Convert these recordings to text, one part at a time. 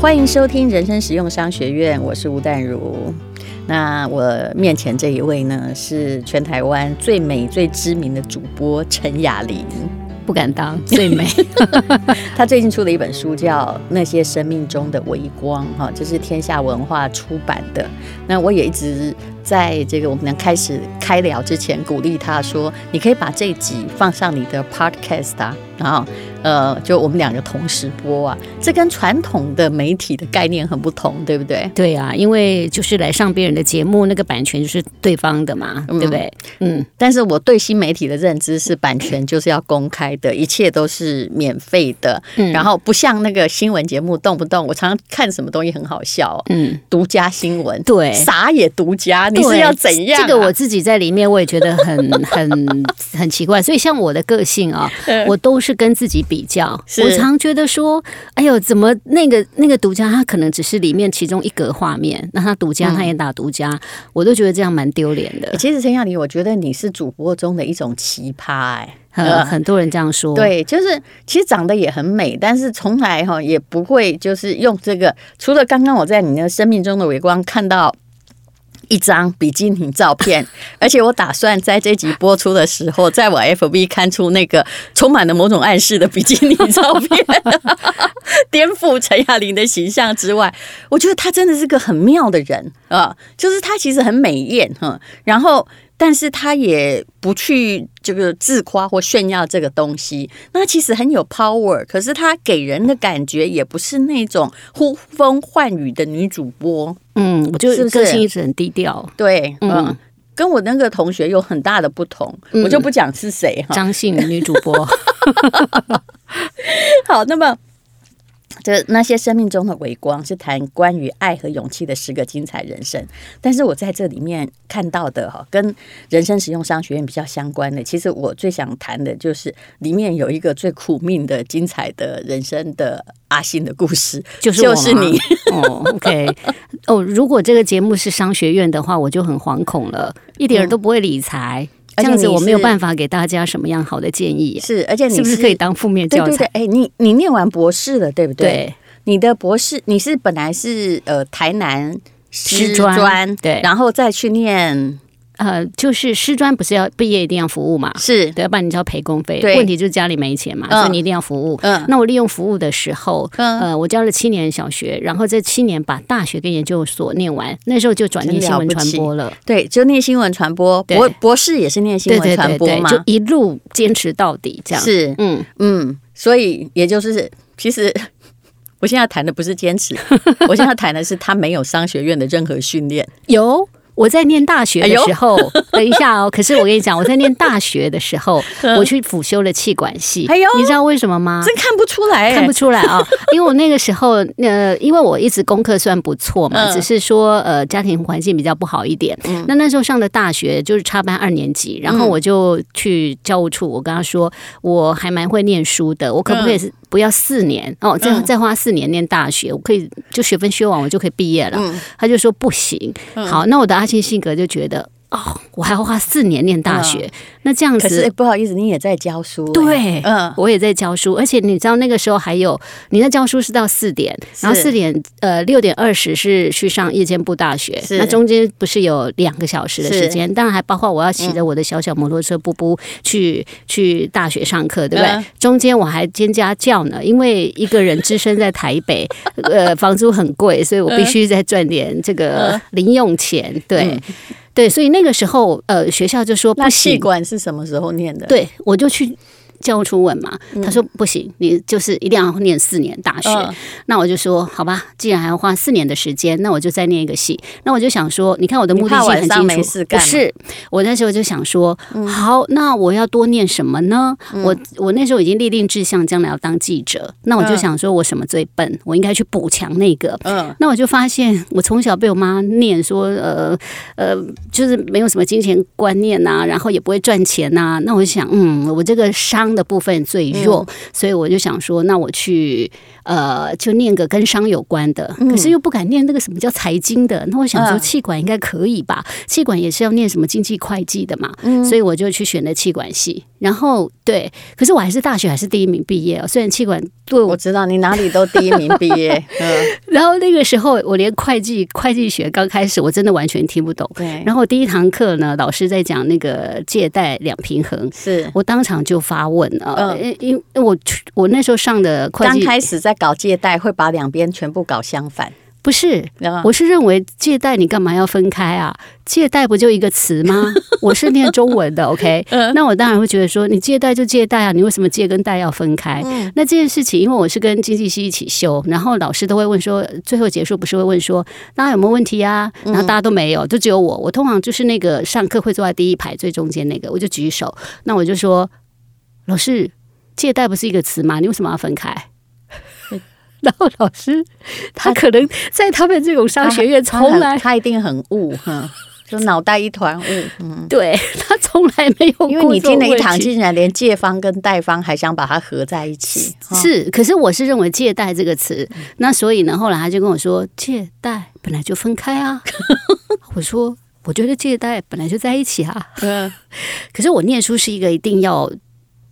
欢迎收听人生实用商学院，我是吴淡如。那我面前这一位呢，是全台湾最美、最知名的主播陈雅玲。不敢当最美。她最近出了一本书，叫《那些生命中的微光》，哈，这是天下文化出版的。那我也一直在这个我们能开始开聊之前，鼓励她说：“你可以把这集放上你的 Podcast 啊。”然后。呃，就我们两个同时播啊，这跟传统的媒体的概念很不同，对不对？对啊，因为就是来上别人的节目，那个版权就是对方的嘛，嗯、对不对？嗯。但是我对新媒体的认知是，版权就是要公开的，一切都是免费的。嗯。然后不像那个新闻节目，动不动我常常看什么东西很好笑，嗯，独家新闻，对，啥也独家，你是要怎样、啊？这个我自己在里面，我也觉得很 很很奇怪。所以像我的个性啊，我都是跟自己。比较，我常觉得说，哎呦，怎么那个那个独家，他可能只是里面其中一格画面，那他独家，他也打独家，嗯、我都觉得这样蛮丢脸的。其实陈亚妮，我觉得你是主播中的一种奇葩、欸，哎、呃，很多人这样说。对，就是其实长得也很美，但是从来哈也不会就是用这个，除了刚刚我在你的生命中的微光看到。一张比基尼照片，而且我打算在这集播出的时候，在我 FB 看出那个充满了某种暗示的比基尼照片，颠覆陈亚玲的形象之外，我觉得她真的是个很妙的人啊，就是她其实很美艳哈，然后。但是他也不去这个自夸或炫耀这个东西，那其实很有 power。可是他给人的感觉也不是那种呼风唤雨的女主播。嗯，我就是个性一直很低调。对，嗯，跟我那个同学有很大的不同，嗯、我就不讲是谁哈。张姓女主播。好，那么。这那些生命中的微光是谈关于爱和勇气的十个精彩人生，但是我在这里面看到的哈，跟人生实用商学院比较相关的，其实我最想谈的就是里面有一个最苦命的精彩的人生的阿信的故事，就是就是你。哦，OK。哦，如果这个节目是商学院的话，我就很惶恐了，一点都不会理财。嗯这样子我没有办法给大家什么样好的建议。是，而且你是，是不是可以当负面教材？哎，你你念完博士了，对不对？对，你的博士你是本来是呃台南师专，对，然后再去念。呃，就是师专不是要毕业一定要服务嘛？是，对，要不然你就要赔公费。问题就是家里没钱嘛，嗯、所以你一定要服务。嗯，那我利用服务的时候，嗯、呃，我教了七年小学，然后这七年把大学跟研究所念完，那时候就转念新闻传播了。对，就念新闻传播，博博士也是念新闻传播嘛，就一路坚持到底，这样。是，嗯。嗯，所以也就是，其实我现在谈的不是坚持，我现在谈的是他没有商学院的任何训练，有。我在念大学的时候，哎、等一下哦。可是我跟你讲，我在念大学的时候，我去辅修了气管系。哎呦，你知道为什么吗？真看不出来，看不出来啊、哦！因为我那个时候，呃，因为我一直功课算不错嘛，只是说呃家庭环境比较不好一点。那那时候上的大学就是插班二年级，然后我就去教务处，我跟他说我还蛮会念书的，我可不可以是？不要四年哦，再再花四年念大学，我可以就学分修完，我就可以毕业了。嗯、他就说不行。嗯、好，那我的阿信性格就觉得。哦，我还要花四年念大学，嗯、那这样子，可是不好意思，你也在教书。对，嗯，我也在教书，而且你知道那个时候还有你在教书是到四点，然后四点呃六点二十是去上夜间部大学，那中间不是有两个小时的时间，当然还包括我要骑着我的小小摩托车步步去、嗯、去大学上课，对不对？嗯、中间我还兼家教呢，因为一个人只身在台北，呃，房租很贵，所以我必须再赚点这个零用钱，对。嗯对，所以那个时候，呃，学校就说不行。那企管是什么时候念的？对，我就去。教务处问嘛，他说不行，你就是一定要念四年大学。嗯、那我就说好吧，既然还要花四年的时间，那我就再念一个系。那我就想说，你看我的目的性很清楚，不是？我那时候就想说，嗯、好，那我要多念什么呢？嗯、我我那时候已经立定志向，将来要当记者。那我就想说，我什么最笨？我应该去补强那个。嗯，那我就发现，我从小被我妈念说，呃呃，就是没有什么金钱观念呐、啊，然后也不会赚钱呐、啊。那我就想，嗯，我这个商商的部分最弱，嗯、所以我就想说，那我去呃，就念个跟商有关的，可是又不敢念那个什么叫财经的。那我想说，气管应该可以吧？气管也是要念什么经济会计的嘛，嗯、所以我就去选了气管系。然后对，可是我还是大学还是第一名毕业哦。虽然气管对我，我知道你哪里都第一名毕业。嗯，然后那个时候我连会计会计学刚开始我真的完全听不懂。对，然后第一堂课呢，老师在讲那个借贷两平衡，是我当场就发问啊，因因为我我那时候上的会计刚开始在搞借贷，会把两边全部搞相反。不是，我是认为借贷你干嘛要分开啊？借贷不就一个词吗？我是念中文的，OK？那我当然会觉得说，你借贷就借贷啊，你为什么借跟贷要分开？那这件事情，因为我是跟经济系一起修，然后老师都会问说，最后结束不是会问说，大家有没有问题啊？然后大家都没有，就只有我。我通常就是那个上课会坐在第一排最中间那个，我就举手，那我就说，老师，借贷不是一个词吗？你为什么要分开？然 后老师，他可能在他们这种商学院从来他，他一定很悟 哈，就脑袋一团雾。嗯，对，他从来没有。因为你听了一堂，竟然连借方跟贷方还想把它合在一起。是，可是我是认为借贷这个词，那所以呢，后来他就跟我说，借贷本来就分开啊。我说，我觉得借贷本来就在一起啊。嗯，可是我念书是一个一定要。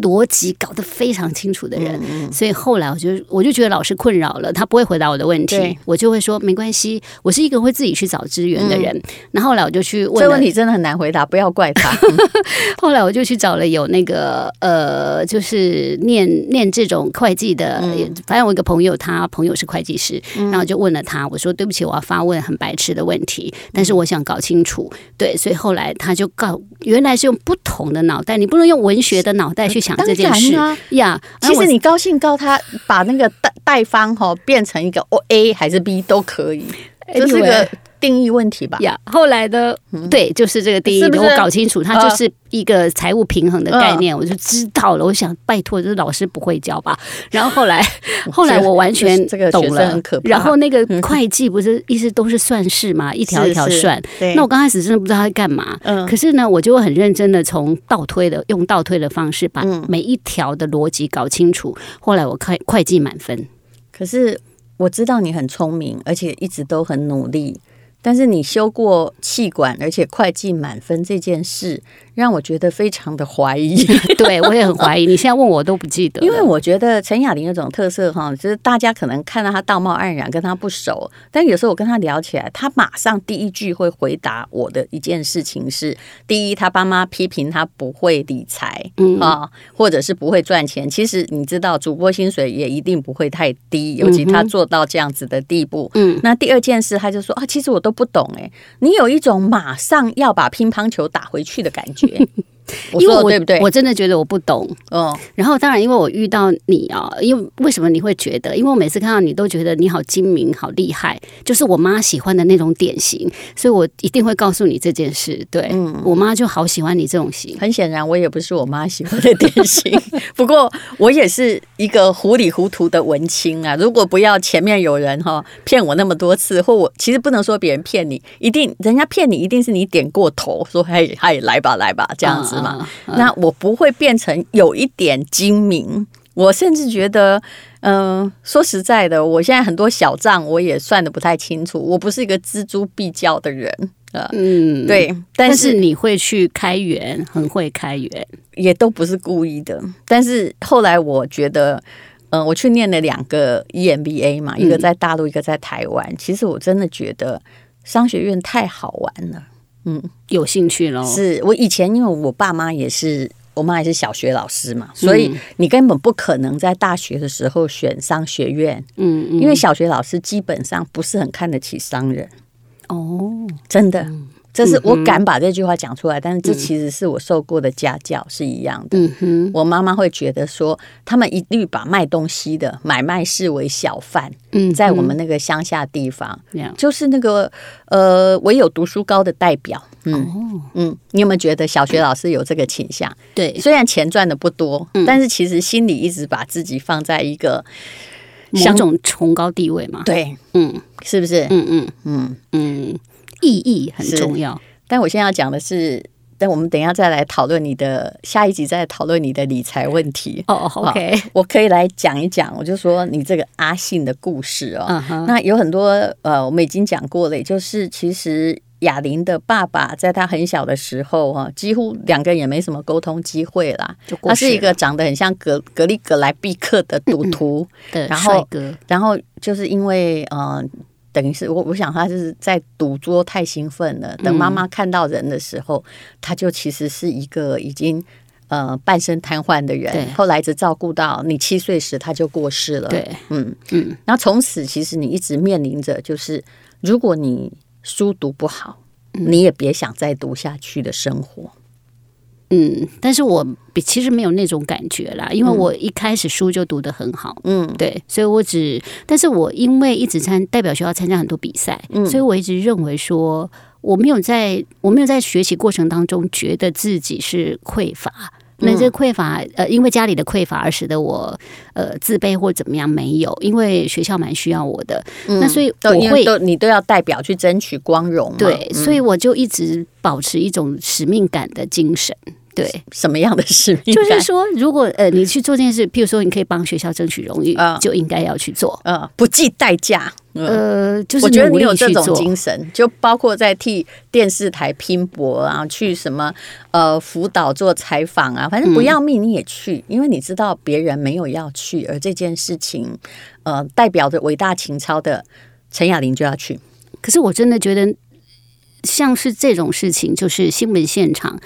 逻辑搞得非常清楚的人，嗯、所以后来我就我就觉得老师困扰了，他不会回答我的问题，我就会说没关系，我是一个会自己去找资源的人。那、嗯、后，后来我就去问，这问题真的很难回答，不要怪他。后来我就去找了有那个呃，就是念念这种会计的，嗯、反正我一个朋友，他朋友是会计师，嗯、然后就问了他，我说对不起，我要发问很白痴的问题，但是我想搞清楚。对，所以后来他就告，原来是用不同的脑袋，你不能用文学的脑袋去。想这件事。啊。呀，其实你高兴告他把那个贷贷方哈变成一个 A 还是 B 都可以，这是个定义问题吧？呀，后来的对，就是这个定义，我搞清楚，它就是一个财务平衡的概念，我就知道了。我想拜托，就是老师不会教吧？然后后来，后来我完全懂了。然后那个会计不是意思都是算式嘛，一条一条算。那我刚开始真的不知道他干嘛，可是呢，我就会很认真的从倒推的用倒推的方式把每一条的逻辑搞清楚。后来我会会计满分，可是我知道你很聪明，而且一直都很努力。但是你修过气管，而且会计满分这件事，让我觉得非常的怀疑。对，我也很怀疑。你现在问我都不记得，因为我觉得陈雅玲有种特色哈，就是大家可能看到她道貌岸然，跟她不熟，但有时候我跟她聊起来，她马上第一句会回答我的一件事情是：第一，她爸妈批评她不会理财，嗯啊，或者是不会赚钱。其实你知道，主播薪水也一定不会太低，尤其他做到这样子的地步。嗯，那第二件事，他就说啊，其实我都。不懂哎、欸，你有一种马上要把乒乓球打回去的感觉。嘿嘿因为我对不对？我真的觉得我不懂。嗯，然后当然，因为我遇到你啊，因为为什么你会觉得？因为我每次看到你都觉得你好精明、好厉害，就是我妈喜欢的那种典型，所以我一定会告诉你这件事。对，嗯，我妈就好喜欢你这种型。很显然，我也不是我妈喜欢的典型。不过，我也是一个糊里糊涂的文青啊。如果不要前面有人哈骗我那么多次，或我其实不能说别人骗你，一定人家骗你，一定是你点过头，说嘿嘿，来吧来吧这样子。嗯嗯、那我不会变成有一点精明，我甚至觉得，嗯、呃，说实在的，我现在很多小账我也算的不太清楚，我不是一个锱铢必较的人，呃，嗯，对，但是，你会去开源，很会开源，也都不是故意的。但是后来我觉得，嗯、呃，我去念了两个 EMBA 嘛，一个在大陆，一个在台湾。嗯、其实我真的觉得商学院太好玩了。嗯，有兴趣喽？是我以前因为我爸妈也是，我妈也是小学老师嘛，所以你根本不可能在大学的时候选商学院。嗯，嗯，因为小学老师基本上不是很看得起商人。哦，真的。嗯这是我敢把这句话讲出来，但是这其实是我受过的家教是一样的。嗯哼，我妈妈会觉得说，他们一律把卖东西的买卖视为小贩。嗯，在我们那个乡下地方，就是那个呃，唯有读书高的代表。嗯嗯，你有没有觉得小学老师有这个倾向？对，虽然钱赚的不多，但是其实心里一直把自己放在一个某种崇高地位嘛。对，嗯，是不是？嗯嗯嗯嗯。意义很重要，但我现在要讲的是，但我们等一下再来讨论你的下一集，再来讨论你的理财问题。哦、oh,，OK，我可以来讲一讲。我就说你这个阿信的故事哦。Uh huh. 那有很多呃，我们已经讲过了，就是其实雅琳的爸爸在他很小的时候哈，几乎两个人也没什么沟通机会啦。他是一个长得很像格格力格莱毕克的赌徒的帅哥，然后就是因为呃。等于是我，我想他就是在赌桌太兴奋了。等妈妈看到人的时候，嗯、他就其实是一个已经呃半身瘫痪的人。对后来一直照顾到你七岁时，他就过世了。对，嗯嗯。然后从此，其实你一直面临着，就是如果你书读不好，嗯、你也别想再读下去的生活。嗯，但是我比其实没有那种感觉啦，因为我一开始书就读得很好，嗯，对，所以我只，但是我因为一直参代表学校参加很多比赛，嗯，所以我一直认为说我没有在我没有在学习过程当中觉得自己是匮乏。那这匮乏，呃，因为家里的匮乏而使得我呃自卑或怎么样没有，因为学校蛮需要我的，嗯、那所以我会都你都要代表去争取光荣，对，嗯、所以我就一直保持一种使命感的精神。对，什么样的使命？就是说，如果呃你去做这件事，譬如说你可以帮学校争取荣誉，呃、就应该要去做，呃，不计代价。呃，就是我觉得你有这种精神，就包括在替电视台拼搏啊，去什么呃辅导做采访啊，反正不要命你也去，嗯、因为你知道别人没有要去，而这件事情呃代表着伟大情操的陈雅玲就要去。可是我真的觉得，像是这种事情，就是新闻现场。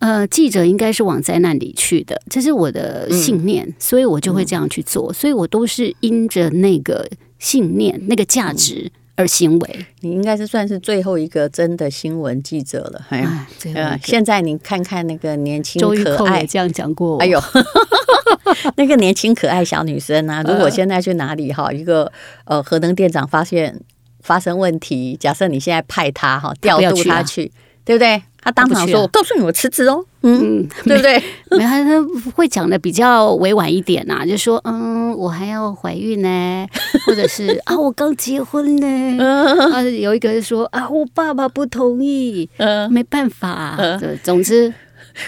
呃，记者应该是往灾难里去的，这是我的信念，嗯、所以我就会这样去做。嗯、所以我都是因着那个信念、那个价值而行为。你应该是算是最后一个真的新闻记者了。哎，呃，现在你看看那个年轻可爱，这样讲过。哎呦，那个年轻可爱小女生啊，如果现在去哪里哈，一个呃核能店长发现发生问题，假设你现在派他哈调度他去，对不对？他当场说：“我告诉你，我辞职哦。”嗯，对不对？没 有，他会讲的比较委婉一点呐，就说：“嗯，我还要怀孕呢，或者是啊，我刚结婚呢。”啊，有一个人说：“啊，我爸爸不同意。”嗯，没办法。总之，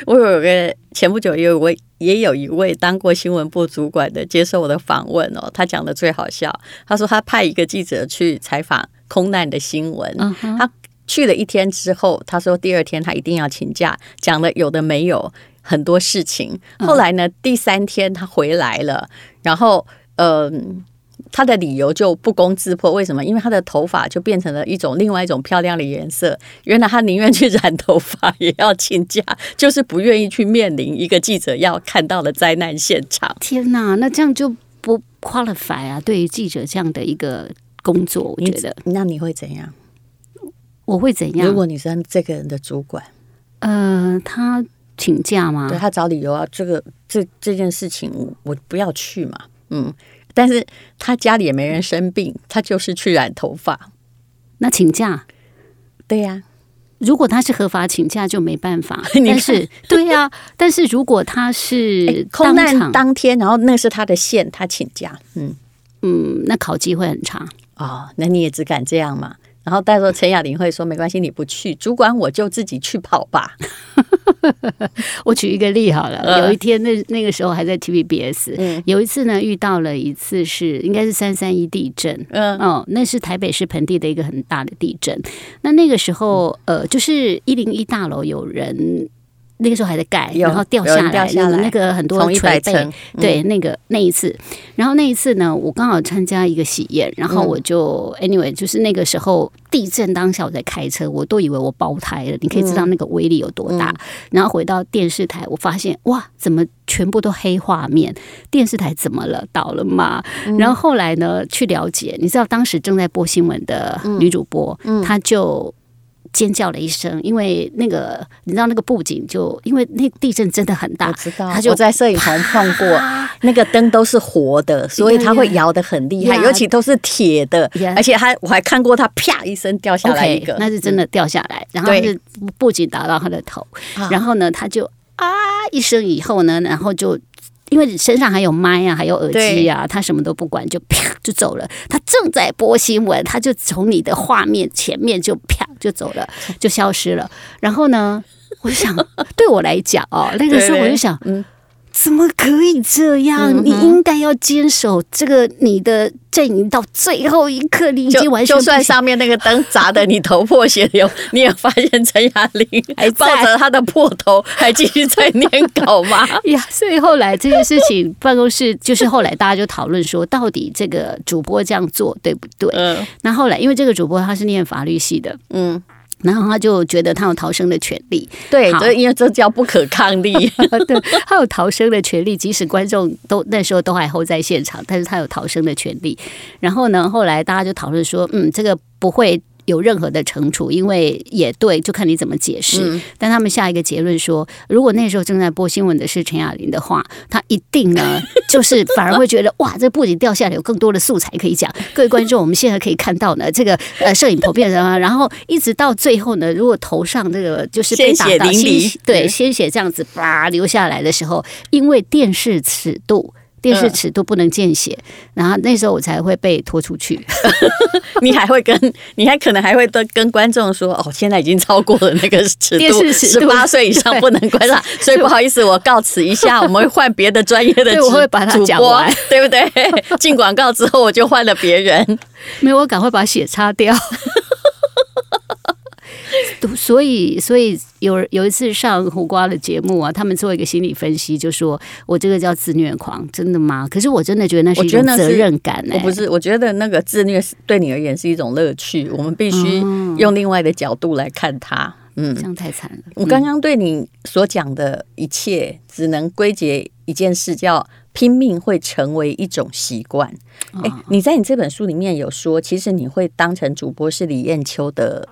我有个前不久也有位也有一位当过新闻部主管的接受我的访问哦，他讲的最好笑。他说他派一个记者去采访空难的新闻，他。去了一天之后，他说第二天他一定要请假，讲了有的没有很多事情。后来呢，第三天他回来了，然后嗯、呃，他的理由就不攻自破。为什么？因为他的头发就变成了一种另外一种漂亮的颜色。原来他宁愿去染头发也要请假，就是不愿意去面临一个记者要看到的灾难现场。天哪，那这样就不 qualify 啊！对于记者这样的一个工作，我觉得那你会怎样？我会怎样？如果你是这个人的主管，呃，他请假吗？对，他找理由啊，这个这这件事情我不要去嘛，嗯，但是他家里也没人生病，他就是去染头发，那请假？对呀、啊，如果他是合法请假就没办法，但是对呀、啊，但是如果他是空难当天，然后那是他的线，他请假，嗯。嗯，那考绩会很差。哦，那你也只敢这样嘛？然后到时候陈雅玲会说：“没关系，你不去，主管我就自己去跑吧。”我举一个例好了，有一天那那个时候还在 TVBS，、嗯、有一次呢遇到了一次是应该是三三一地震，嗯哦，那是台北市盆地的一个很大的地震。那那个时候呃，就是一零一大楼有人。那个时候还在盖，然后掉下来，掉下来那个很多垂贝，嗯、对，那个那一次，然后那一次呢，我刚好参加一个喜宴，然后我就、嗯、anyway，就是那个时候地震当下我在开车，我都以为我爆胎了，你可以知道那个威力有多大。嗯、然后回到电视台，我发现哇，怎么全部都黑画面？电视台怎么了？倒了吗？嗯、然后后来呢，去了解，你知道当时正在播新闻的女主播，她就。尖叫了一声，因为那个你知道那个布景就因为那地震真的很大，我知道，他就我在摄影棚碰过，那个灯都是活的，所以它会摇得很厉害尤其都是铁的而且还我还看过它啪一声掉下来一个，okay, 那是真的掉下来，嗯、然后是布景打到他的头，然后呢他就啊一声以后呢，然后就因为身上还有麦啊，还有耳机啊，他什么都不管，就啪就走了。他正在播新闻，他就从你的画面前面就啪就走了，就消失了。然后呢，我就想，对我来讲哦，那个时候我就想，嗯。怎么可以这样？嗯、你应该要坚守这个你的阵营到最后一刻。你已经完全就，就算上面那个灯砸的你头破血流，你也发现陈雅玲 还抱着他的破头，还继续在念稿吗？呀，所以后来这件事情，办公室就是后来大家就讨论说，到底这个主播这样做对不对？嗯，那后来因为这个主播他是念法律系的，嗯。然后他就觉得他有逃生的权利，对，对，因为这叫不可抗力，对，他有逃生的权利，即使观众都那时候都还 hold 在现场，但是他有逃生的权利。然后呢，后来大家就讨论说，嗯，这个不会。有任何的惩处，因为也对，就看你怎么解释。嗯、但他们下一个结论说，如果那时候正在播新闻的是陈雅玲的话，他一定呢，就是反而会觉得哇，这布景掉下来有更多的素材可以讲。各位观众，我们现在可以看到呢，这个呃 摄影头变成了，然后一直到最后呢，如果头上这个就是被打到鲜血，对，鲜血这样子叭流下来的时候，因为电视尺度。电视尺度不能见血，嗯、然后那时候我才会被拖出去。你还会跟，你还可能还会跟跟观众说：“哦，现在已经超过了那个尺度，十八岁以上不能观赏。”所以不好意思，我告辞一下，我们会换别的专业的主播，我会把它讲完，对不对？进广告之后，我就换了别人。没有，我赶快把血擦掉。所以，所以有有一次上胡瓜的节目啊，他们做一个心理分析，就说我这个叫自虐狂，真的吗？可是我真的觉得那是一种责任感、欸。我不是，我觉得那个自虐对你而言是一种乐趣，我们必须用另外的角度来看它。嗯，这样太惨了。我刚刚对你所讲的一切，只能归结一件事，叫拼命会成为一种习惯。哎，你在你这本书里面有说，其实你会当成主播是李艳秋的。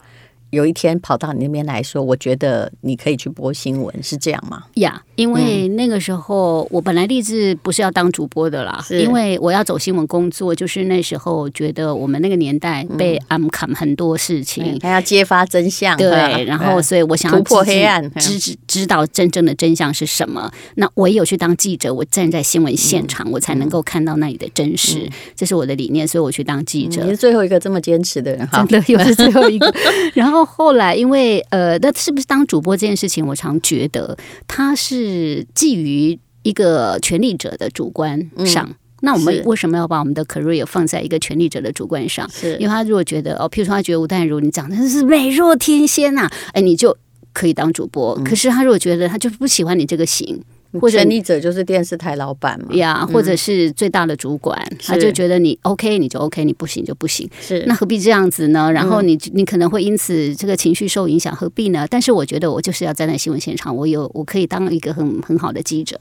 有一天跑到你那边来说，我觉得你可以去播新闻，是这样吗？呀，yeah, 因为那个时候我本来立志不是要当主播的啦，因为我要走新闻工作，就是那时候觉得我们那个年代被暗砍很多事情，还要揭发真相，对，然后所以我想要突破黑暗，知知知道真正的真相是什么。那我也有去当记者，我站在新闻现场，嗯、我才能够看到那里的真实，嗯、这是我的理念，所以我去当记者。你是最后一个这么坚持的人，哈，真的又是最后一个，然后。后来，因为呃，那是不是当主播这件事情，我常觉得他是基于一个权力者的主观上。嗯、那我们为什么要把我们的 career 放在一个权力者的主观上？是因为他如果觉得哦，譬如说他觉得吴淡如你长得是美若天仙呐、啊，哎，你就可以当主播。嗯、可是他如果觉得他就不喜欢你这个型。或者你者就是电视台老板嘛，呀，或者是最大的主管，嗯、他就觉得你 OK 你就 OK，你不行就不行。是，那何必这样子呢？然后你你可能会因此这个情绪受影响，何必呢？但是我觉得我就是要站在新闻现场，我有我可以当一个很很好的记者。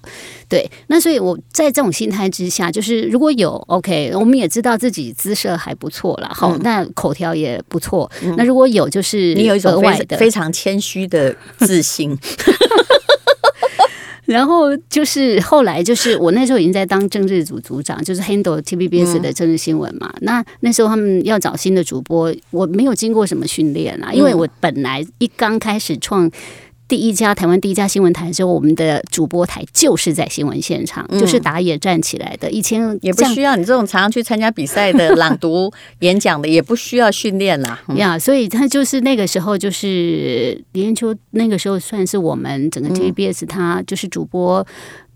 对，那所以我在这种心态之下，就是如果有 OK，我们也知道自己姿色还不错了，好，嗯、那口条也不错。嗯、那如果有，就是你有一种非常非常谦虚的自信。然后就是后来，就是我那时候已经在当政治组组长，就是 handle TVBS 的政治新闻嘛。嗯、那那时候他们要找新的主播，我没有经过什么训练啊，因为我本来一刚开始创。第一家台湾第一家新闻台的时候，我们的主播台就是在新闻现场，嗯、就是打野站起来的。以前也不需要你这种常常去参加比赛的朗读演讲的，也不需要训练啦。呀，所以他就是那个时候，就是李艳秋那个时候算是我们整个 TVBS，他就是主播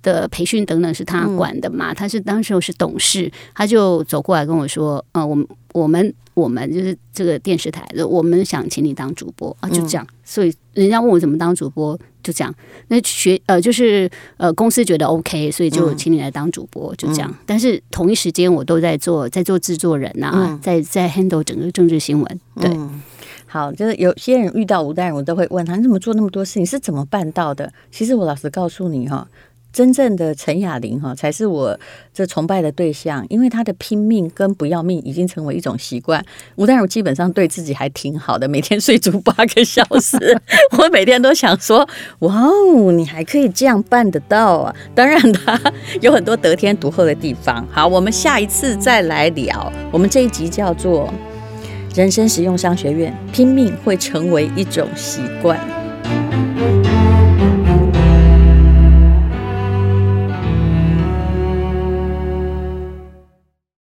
的培训等等是他管的嘛。嗯、他是当时我是董事，他就走过来跟我说：“呃，我们我们。”我们就是这个电视台的，我们想请你当主播啊，就这样。所以人家问我怎么当主播，就这样。那学呃，就是呃，公司觉得 OK，所以就请你来当主播，就这样。但是同一时间我都在做，在做制作人呐，在在 handle 整个政治新闻。对，好，就是有些人遇到吴淡如都会问他，你怎么做那么多事情，是怎么办到的？其实我老实告诉你哈。真正的陈雅玲哈，才是我这崇拜的对象，因为她的拼命跟不要命已经成为一种习惯。吴淡如基本上对自己还挺好的，每天睡足八个小时。我每天都想说，哇哦，你还可以这样办得到啊！当然，他有很多得天独厚的地方。好，我们下一次再来聊。我们这一集叫做《人生实用商学院》，拼命会成为一种习惯。